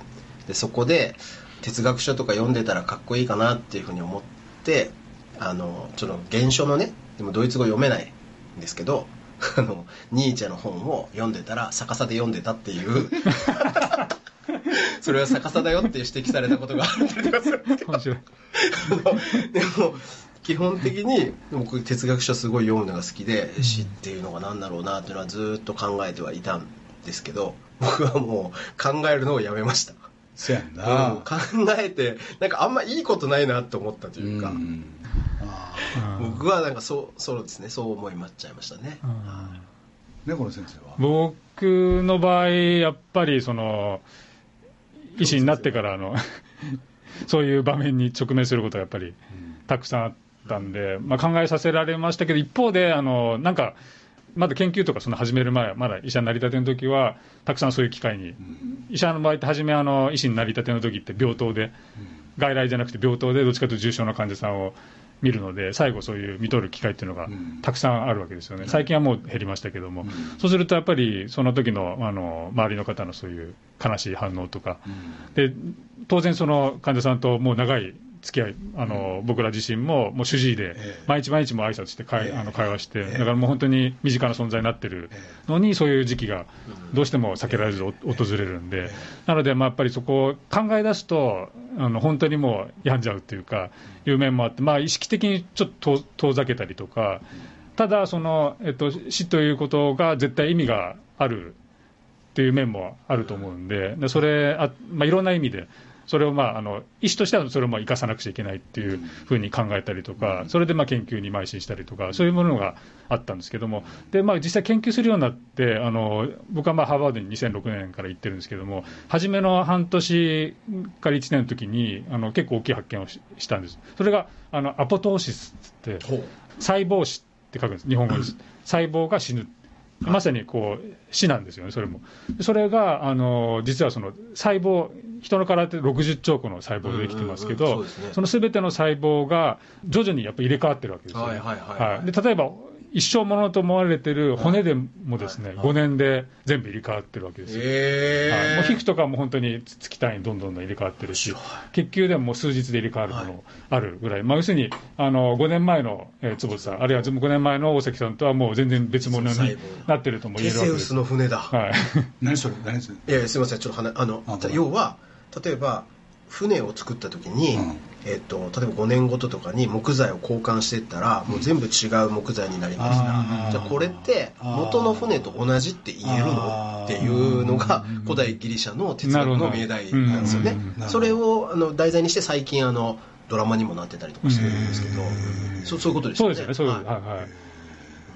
でそこで哲学書とか読んでたらかっこいいかなっていうふうに思ってあのちょっと原書のねでもドイツ語読めないんですけどあのニーチェの本を読んでたら逆さで読んでたっていう [laughs] それは逆さだよって指摘されたことがあるんですけど。面白い。でも基本的に僕哲学書すごい読むのが好きで死っていうのが何だろうなっていうのはずっと考えてはいたんですけど僕はもう考えるのをやめました、せやんうんな考えてなんかあんまいいことないなと思ったというか、う僕はなんかそうそうですね。そう思いまっちゃいましたね、うん。ー猫の先生は？僕の場合、やっぱりその医師になってからあの [laughs] そういう場面に直面することがやっぱりたくさんあったんで、まあ、考えさせられましたけど、一方で、あのなんか、まだ研究とかその始める前、まだ医者になりたての時は、たくさんそういう機会に、医者の場合って、初めあの、医師になりたての時って病棟で、外来じゃなくて病棟で、どっちかというと重症の患者さんを見るので、最後、そういう見とる機会っていうのがうん。たくさんあるわけですよね、最近はもう減りましたけども、そうするとやっぱり、その時のあの周りの方のそういう悲しい反応とか、で当然、その患者さんともう長い付き合い、あの僕ら自身ももう主治医でええ。毎日毎日も挨拶して会,、ええ。あの会話して、ええ。だからもう本当に身近な存在になってるのに、そういう時期がどうしても避けられずお訪れるんで、なので、まあ、やっぱりそこを考え出すと、あの本当にもう病んじゃうというか、いう面もあって、まあ、意識的にちょっと遠ざけたりとか、ただその、えっと、死ということが絶対意味があるっていう面もあると思うんで、でそれあ、まあ、いろんな意味で、それを、まあ、あの医師としてはそれをまあ生かさなくちゃいけないっていうふうに考えたりとか、それでまあ研究に邁進したりとか、そういうものがあったんですけども、でまあ、実際研究するようになって、あの僕はまあハーバードに2006年から行ってるんですけども、初めの半年から1年の時にあの結構大きい発見をししたんです。それがあのアポトーシスって細胞死って書くんです、日本語です。細胞が死ぬ。まさにこう死なんですよね、それも。それが、あの実はその細胞、人の体って60兆個の細胞でできてますけどそのすべての細胞が徐々にやっぱり入れ替わってるわけですよ、はいはいはい。はい。で例えば、一生ものと思われてる骨でもですね、はいはい。5年で全部入れ替わってるわけですよ。へはい、もう皮え膚とかも本当に月単位にどんどんどん入れ替わってるし血球でももう数日で入れ替わるものあるぐらい、まあ、要するにあの5年前の、えー坪田さん、あるいは5年前の大関さんとはもう全然別物になってるとも言えるわけです。の船だ、はい。[laughs] 何それ？何それ？いやいやすみません。ちょっと話あのあごめん。要は例えば船を作った時に、うんえっと例えば5年ごととかに木材を交換していったらもう全部違う木材になりました、あー。じゃあこれって元の船と同じって言えるの？っていうのが古代ギリシャの哲学の命題なんですよね。それをあの題材にして最近あのドラマにもなってたりとかしてるんですけどそうそういうことですよね。そうでははいいはい。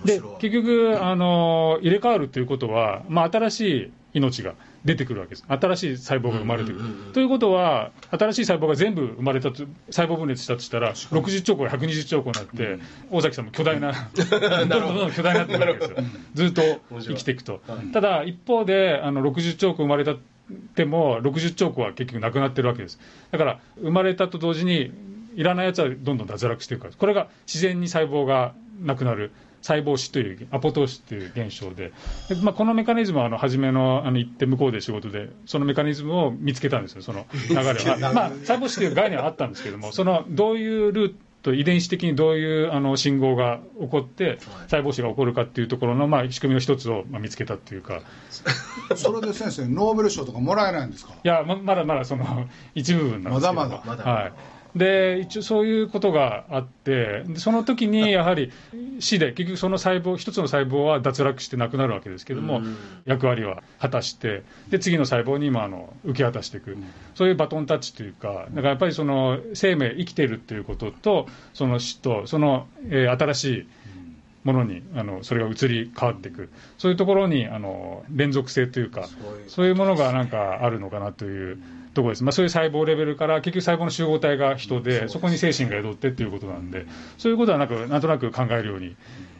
で結局、あの入れ替わるということは、まあ、新しい命が出てくるわけです、新しい細胞が生まれてくる。ということは、新しい細胞が全部生まれたと、細胞分裂したとしたら、60兆個、120兆個になって、大崎さんも巨大な、[laughs] ど。んどんどんどん巨大になってくるわけですよ、ずっと生きていくと。ただ、一方で、あの60兆個生まれたっても、60兆個は結局なくなってるわけです。だから、生まれたと同時に、いらないやつはどんどん脱落していくから、これが自然に細胞がなくなる。細胞死という、アポトーシスという現象で、でまあ、このメカニズムはあの初めのあの行って向こうで仕事で、そのメカニズムを見つけたんですよ、その流れは。まあ、細胞死という概念はあったんですけども、そのどういうルート、遺伝子的にどういうあの信号が起こって、細胞死が起こるかっていうところの、まあ、仕組みの一つをまあ見つけたっていうか、[laughs] それで先生ノーベル賞とかもらえないんですか？いやままだまだその一部分なんですけど。まだまだ。はい、で一応そういうことがあってでその時にやはり死で結局その細胞一つの細胞は脱落してなくなるわけですけども、うん。役割は果たしてで次の細胞に今あの受け渡していく、そういうバトンタッチというかだからやっぱりその生命生きてるっていうこととその死とその、えー新しいものにあのそれが移り変わっていく。そういうところにあの連続性というかそういうそういうものがなんかあるのかなというところです、まあ、そういう細胞レベルから結局細胞の集合体が人でそこに精神が宿ってっていうことなんで。そういうことはなんかなんとなく考えるように、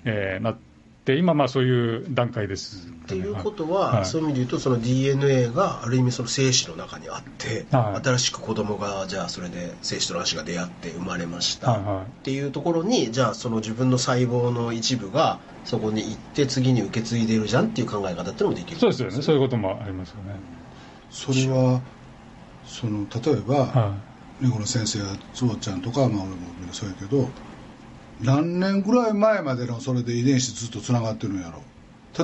えーなって今まあそういう段階です。っていうことは、はい。そういう意味で言うとその DNA がある意味その精子の中にあって、はい。新しく子供がじゃあそれで精子と卵子が出会って生まれました、はいはい。っていうところにじゃあその自分の細胞の一部がそこに行って次に受け継いでるじゃんっていう考え方っていうのもできる。そうですよね。そういうこともありますよね。それはその例えば、は猫の先生や坪ちゃんとか、まあ、俺もみんなそうやけど何年ぐらい前までのそれで遺伝子ずっとつながってるんやろ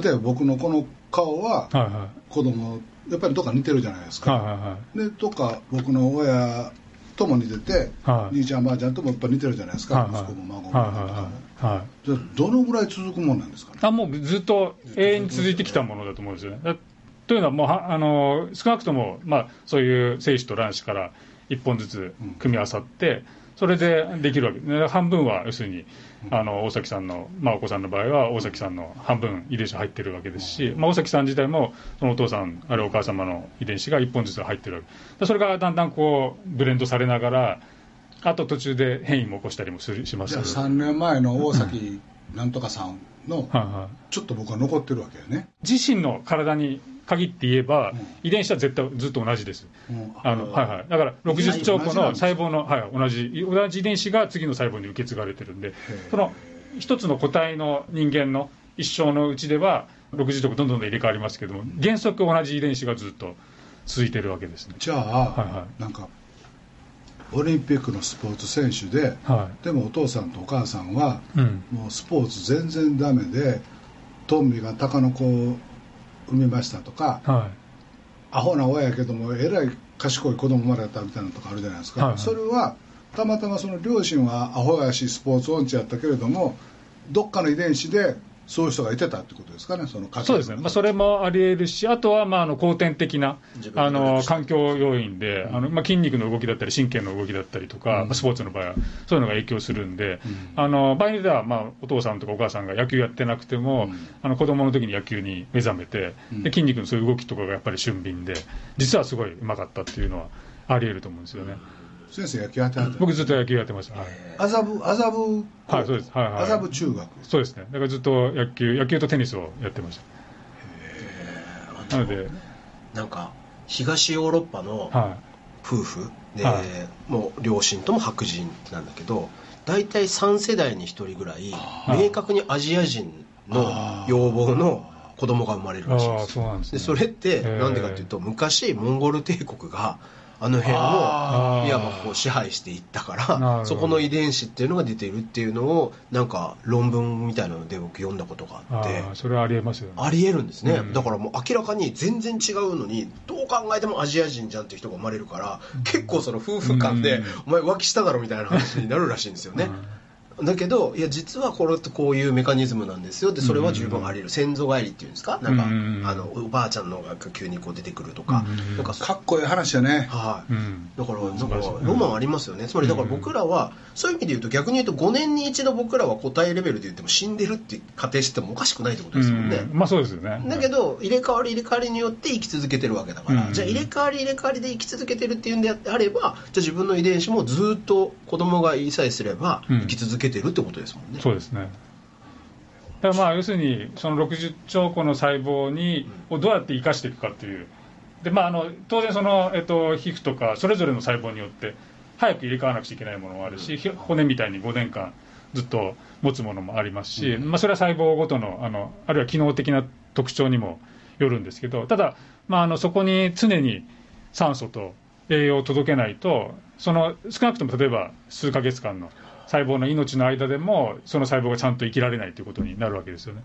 例えば僕のこの顔はいはい。は子供やっぱりどっか似てるじゃないですいはいか、はいはい。でどっか僕の親とも似てて、はい。兄ちゃんばあちゃんともやっぱ似てるじゃないですか、はいはい。息子も孫も、はいはいはい。はい。じゃあどのぐらい続くもんなんですかね？あもうずっと永遠に続いてきたものだと思うんですよね。だというのはもうはあの、少なくとも、まあ、そういう精子と卵子から1本ずつ組み合わさって、それでできるわけ。で半分は要するにあの大崎さんの、まあ、お子さんの場合は大崎さんの半分遺伝子入ってるわけですし、まあ、大崎さん自体もそのお父さんあるいはお母様の遺伝子が1本ずつ入ってるわけ。でそれがだんだんこうブレンドされながらあと途中で変異も起こしたりもするします。じゃあけど3年前の大崎なんとかさんのちょっと僕は残ってるわけよね、自身の体に限って言えば、うん。遺伝子は絶対ずっと同じです。うん。あのはいはい、だから60兆個の細胞の、はい、同じ同じ遺伝子が次の細胞に受け継がれてるんで、その一つの個体の人間の一生のうちでは、60兆個どんどん入れ替わりますけども、原則同じ遺伝子がずっと続いてるわけですね。じゃあ、はいはなんかオリンピックのスポーツ選手ではでもお父さんとお母さんは、うん。もうスポーツ全然ダメでトンビが鷹の子を産みましたとかい、はアホな親やけどもえらい賢い子供生まれたみたいなのとかあるじゃないですか、はいはい。それはたまたまその両親はアホやしスポーツ音痴やったけれどもどっかの遺伝子でそういう人がいてたってことですかねそのそうですね、まあ、それもありえるし、あとはまああの後天的なあの環境要因で、あのまあ、筋肉の動きだったり、神経の動きだったりとか、まあスポーツの場合は、そういうのが影響するんで、あの場合によっては、まあ、お父さんとかお母さんが野球やってなくても、うん。あの子供の時に野球に目覚めて、で筋肉のそういう動きとかがやっぱり俊敏で、実はすごいうまかったっていうのはありえると思うんですよね。先生野球やってはった？僕ずっと野球やってました。はい。麻布麻布はいそうです。はいはい。麻布中学？そうですね。だからずっと野球、野球とテニスをやってました。なので、なんか東ヨーロッパのは夫婦で、はい。もう両親とも白人なんだけど大体3世代に1人ぐらいい明確にアジア人の要望の子供が生まれるらしいんですよ。そうなんですね。でそれってなんでかっていうと昔モンゴル帝国があの辺あをいわばこう支配していったからそこの遺伝子っていうのが出てるっていうのをなんか論文みたいなので僕読んだことがああって。ーそれはありえますよね。ありえるんですね、うん。だからもう明らかに全然違うのにどう考えてもアジア人じゃんっていう人が生まれるから結構その夫婦間で、うん。お前浮気しただろみたいな話になるらしいんですよね、だけどいや実はこれってこういうメカニズムなんですよ。でそれは十分あり得る。先祖返りっていうんですか？なんか、うん。あのおばあちゃんのが急にこう出てくるとか、うん。なんかそかっこいい話やね。はい、うん。だからなんかロマンありますよね、つまりだから僕らはそういう意味で言うと逆に言うと5年に一度僕らは個体レベルで言っても死んでるって仮定してもおかしくないってことですもんね、うん。まあそうですよね。だけど入れ替わり入れ替わりによって生き続けてるわけだから、うん。じゃあ入れ替わり入れ替わりで生き続けてるっていうんであればじゃあ自分の遺伝子もずっと子供が言いさえすればうん。生き続けてるってことですもんね、そうですね。だからまあ要するにその60兆個の細胞にをどうやって生かしていくかっていう。でまああの当然その、えっと、皮膚とかそれぞれの細胞によって早く入れ替わらなくちゃいけないものもあるし、ひ骨みたいに5年間ずっと持つものもありますし、まあ、それは細胞ごとのあのあるいは機能的な特徴にもよるんですけどただ、まあ、あのそこに常に酸素と栄養を届けないとその少なくとも例えば数ヶ月間の細胞の命の間でもその細胞がちゃんと生きられないということになるわけですよね。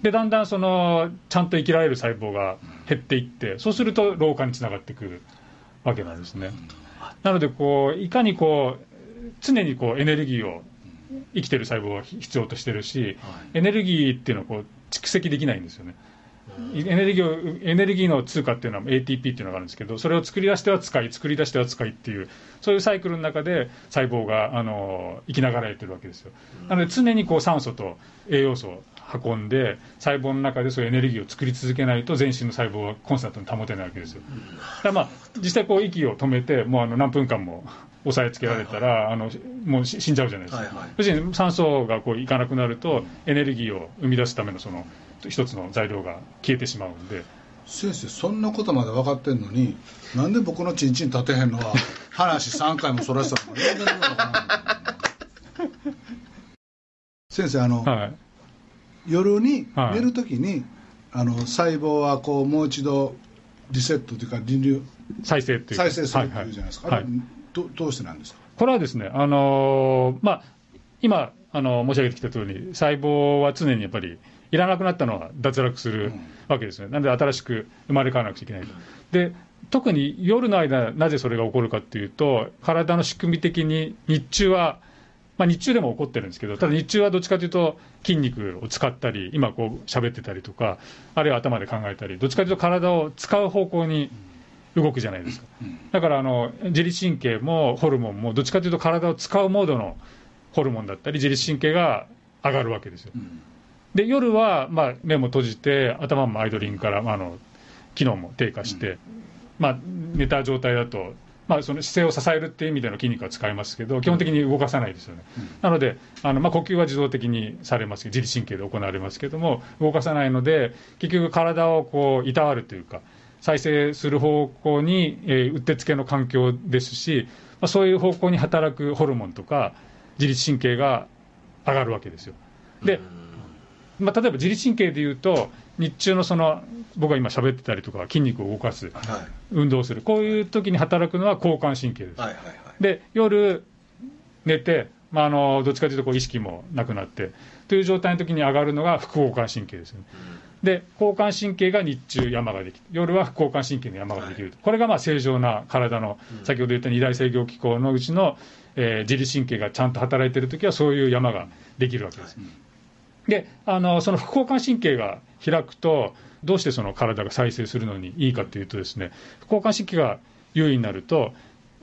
でだんだんそのちゃんと生きられる細胞が減っていってそうすると老化につながってくるわけなんですね。なのでこういかにこう常にこうエネルギーを生きてる細胞は必要としてるし、エネルギーっていうのはこう蓄積できないんですよね。エネルギーをエネルギーの通貨っていうのは ATP っていうのがあるんですけどそれを作り出しては使い作り出しては使いっていうそういうサイクルの中で細胞があの生きながらえてるわけですよ。なので常にこう酸素と栄養素を運んで細胞の中でそういうエネルギーを作り続けないと全身の細胞はコンスタントに保てないわけですよ。だからまあ実際こう息を止めてもうあの何分間も押さえつけられたら、あのもう死んじゃうじゃないですか、はいはい。要するに酸素がこういかなくなると、エネルギーを生み出すためのその一つの材料が消えてしまうんで、先生そんなことまで分かってんのになんで僕のチンチン立てへんのは話3回もそらしたの先生あの、はい、夜にはい。寝るときに、あの細胞はこうもう一度リセットというかリニュー再生っていうか。再生するっていうじゃないですか、はいはい。どどうしてなんですか？これはですね、あのーまあ、今あの申し上げてきた通り、細胞は常にやっぱりいらなくなったのは脱落するわけですね、なので新しく生まれ変わらなくちゃいけないと。で特に夜の間、なぜそれが起こるかっていうと、体の仕組み的に日中は、まあ、日中でも起こってるんですけど、ただ日中はどっちかというと、筋肉を使ったり、今こう喋ってたりとか、あるいは頭で考えたり、どっちかというと体を使う方向に動くじゃないですか。だからあの自律神経もホルモンもどっちかというと体を使うモードのホルモンだったり自律神経が上がるわけですよ。で夜はまあ目も閉じて頭もアイドリングから、まあ、あの機能も低下して、まあ、寝た状態だと、まあ、その姿勢を支えるっていう意味での筋肉は使いますけど基本的に動かさないですよね。なのであの、まあ、呼吸は自動的にされます自律神経で行われますけども動かさないので結局体をこういたわるというか再生する方向に、えーうってつけの環境ですし、まあ、そういう方向に働くホルモンとか自律神経が上がるわけですよ。で、まあ、例えば自律神経でいうと日中のその僕が今喋ってたりとか筋肉を動かすはい。運動する。こういう時に働くのは交感神経です。はいはいはい。で夜寝て、まあ、あのどっちかというとこう意識もなくなってという状態の時に上がるのが副交感神経ですよね。で交感神経が日中山ができて夜は副交感神経の山ができる、これがまあ正常な体の、先ほど言った二大制御機構のうちの、えー自律神経がちゃんと働いている時はそういう山ができるわけです。であのその副交感神経が開くとどうしてその体が再生するのにいいかというとですね副交感神経が優位になると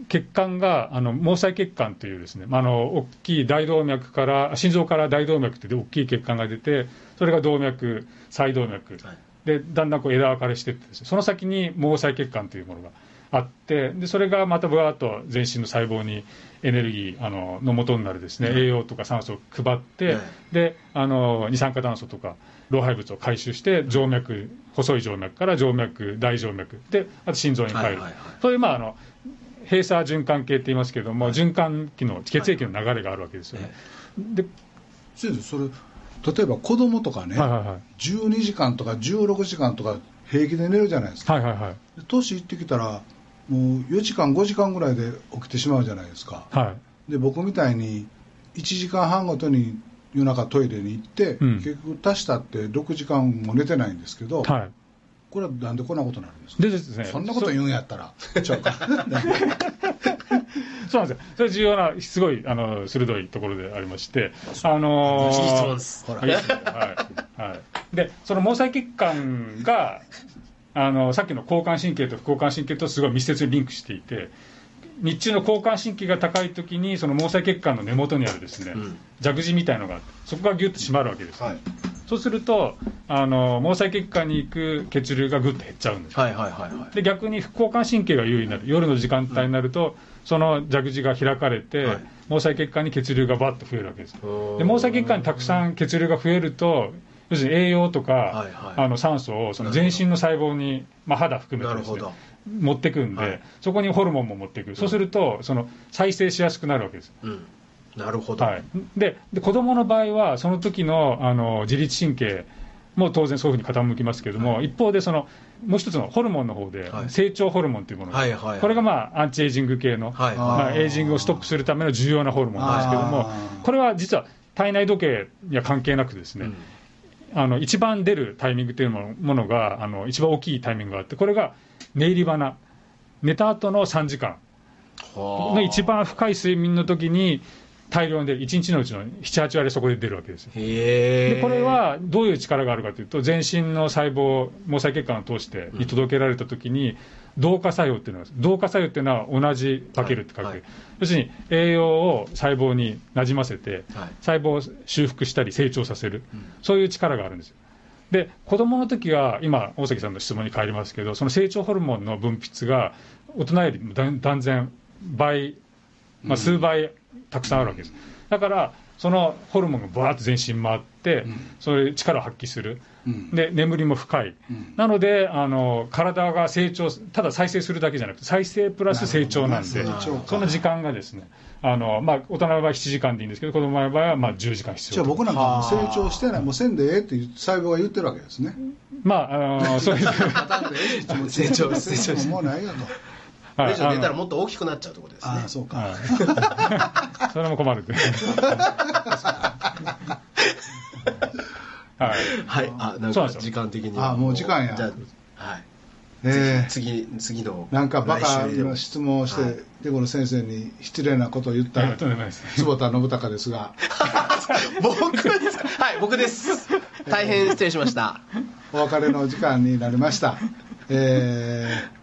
血管があの毛細血管というですね、まあ、あの大きい大動脈から心臓から大動脈って大きい血管が出てそれが動脈細動脈。はい。でだんだんこう枝分かれしていってですねその先に毛細血管というものがあってでそれがまたぶわーっと全身の細胞にエネルギーあのの元になるですね、栄養とか酸素を配って、はいであの二酸化炭素とか老廃物を回収して静脈細い静脈から静脈大静脈であと心臓に帰る、はいはいはい。そういうまああの閉鎖循環系って言いますけども、循環器の血液の流れがあるわけですよね。で先生それ例えば子供とかね、はいはいはい。12時間とか16時間とか平気で寝るじゃないですか。はいはいはい。で年いってきたらもう4時間5時間ぐらいで起きてしまうじゃないですか。はい。で僕みたいに1時間半ごとに夜中トイレに行って、うん。結局足したって6時間も寝てないんですけど、はい。これはなんでこんなことになるんですか？でですねそんなこと言うんやったらちゃうかそうなんですよ、それ重要な、すごいあの鋭いところでありまして、あのーいい質問です。ほら。はい。はい。はい、で、その毛細血管が、あのさっきの交感神経と副交感神経とすごい密接にリンクしていて、日中の交感神経が高いときに、その毛細血管の根元にあるですね、うん。蛇口みたいのがあって、そこがぎゅっと締まるわけです。はい。そうするとあの、毛細血管に行く血流がぐっと減っちゃうんです。はいはいはいはい。で逆に副交感神経が優位になる。夜の時間帯になると、その蛇口が開かれて、はい。毛細血管に血流がバッと増えるわけです。で毛細血管にたくさん血流が増えると要するに栄養とか、はいはい。あの酸素をその全身の細胞に、まあ、肌含めてです、ね持ってくんで、はい。そこにホルモンも持ってくる、そうするとその再生しやすくなるわけです。うん、なるほど、はい、でで子供の場合は、その時のあの自律神経も当然そういうふうに傾きますけれども、一方でその、もう一つのホルモンの方で、はい。成長ホルモンというものが、はいはい。はいこれが、まあ、アンチエイジング系の、はい。まあ、エイジングをストップするための重要なホルモンなんですけれどもこれは実は体内時計には関係なくですね、うんあの一番出るタイミングというものものがあの、一番大きいタイミングがあって、これが寝入り花、寝た後の3時間。はあの一番深い睡眠の時に大量に出る、1日のうちの7、8割そこで出るわけですでこれはどういう力があるかというと、全身の細胞、毛細血管を通してに届けられたときに、同化作用っていうのが、同化作用っていうのは同じ化けるって書く、はい。はい要するに栄養を細胞になじませて、はい。細胞を修復したり成長させる、うん。そういう力があるんですよ。で子供の時は、今、大崎さんの質問に帰りますけど、その成長ホルモンの分泌が大人よりも断断然倍、まあ、数倍たくさんあるわけです。だからそのホルモンがバーッと全身回って、うん。そういう力を発揮する、うん。で眠りも深い、うん。なのであの体が成長、ただ再生するだけじゃなくて、再生プラス成長なんで、ねその時間がですね、あのまあ、大人の場合は7時間でいいんですけど、子供の場合はまあ10時間必じゃあ。僕なんか成長してない。もうせんでええって細胞が言ってるわけですね。まあ、あのそういう [laughs] [laughs] 成長成長してもうないよとこれ以上出たらあもっと大きくなっちゃうってことですね。ああそうか、のはい。[laughs] それも困る。って。はい。はい。あなんか時間的に。あもう時間や。じゃあはい。えー。次次の。なんかバカな質問をして、はい。でこの先生に失礼なことを言った。坪田信孝ですが。[laughs] 僕です。かはい僕です。大変失礼しました。お別れの時間になりました、えー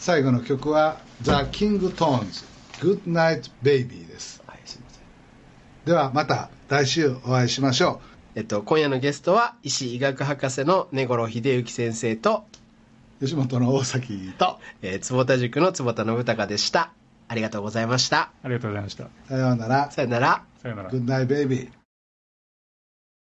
最後の曲は「ザ・キング・トーンズ Good Night Baby」です。はいすいません。ではまた来週お会いしましょえっと今夜のゲストは医師医学博士の根頃秀幸先生と、う吉本の大崎とえー坪田塾の坪田信孝でした。ありがとうございました。ありがとうございました。さようなら。さよなら。さよなら。Good Night Baby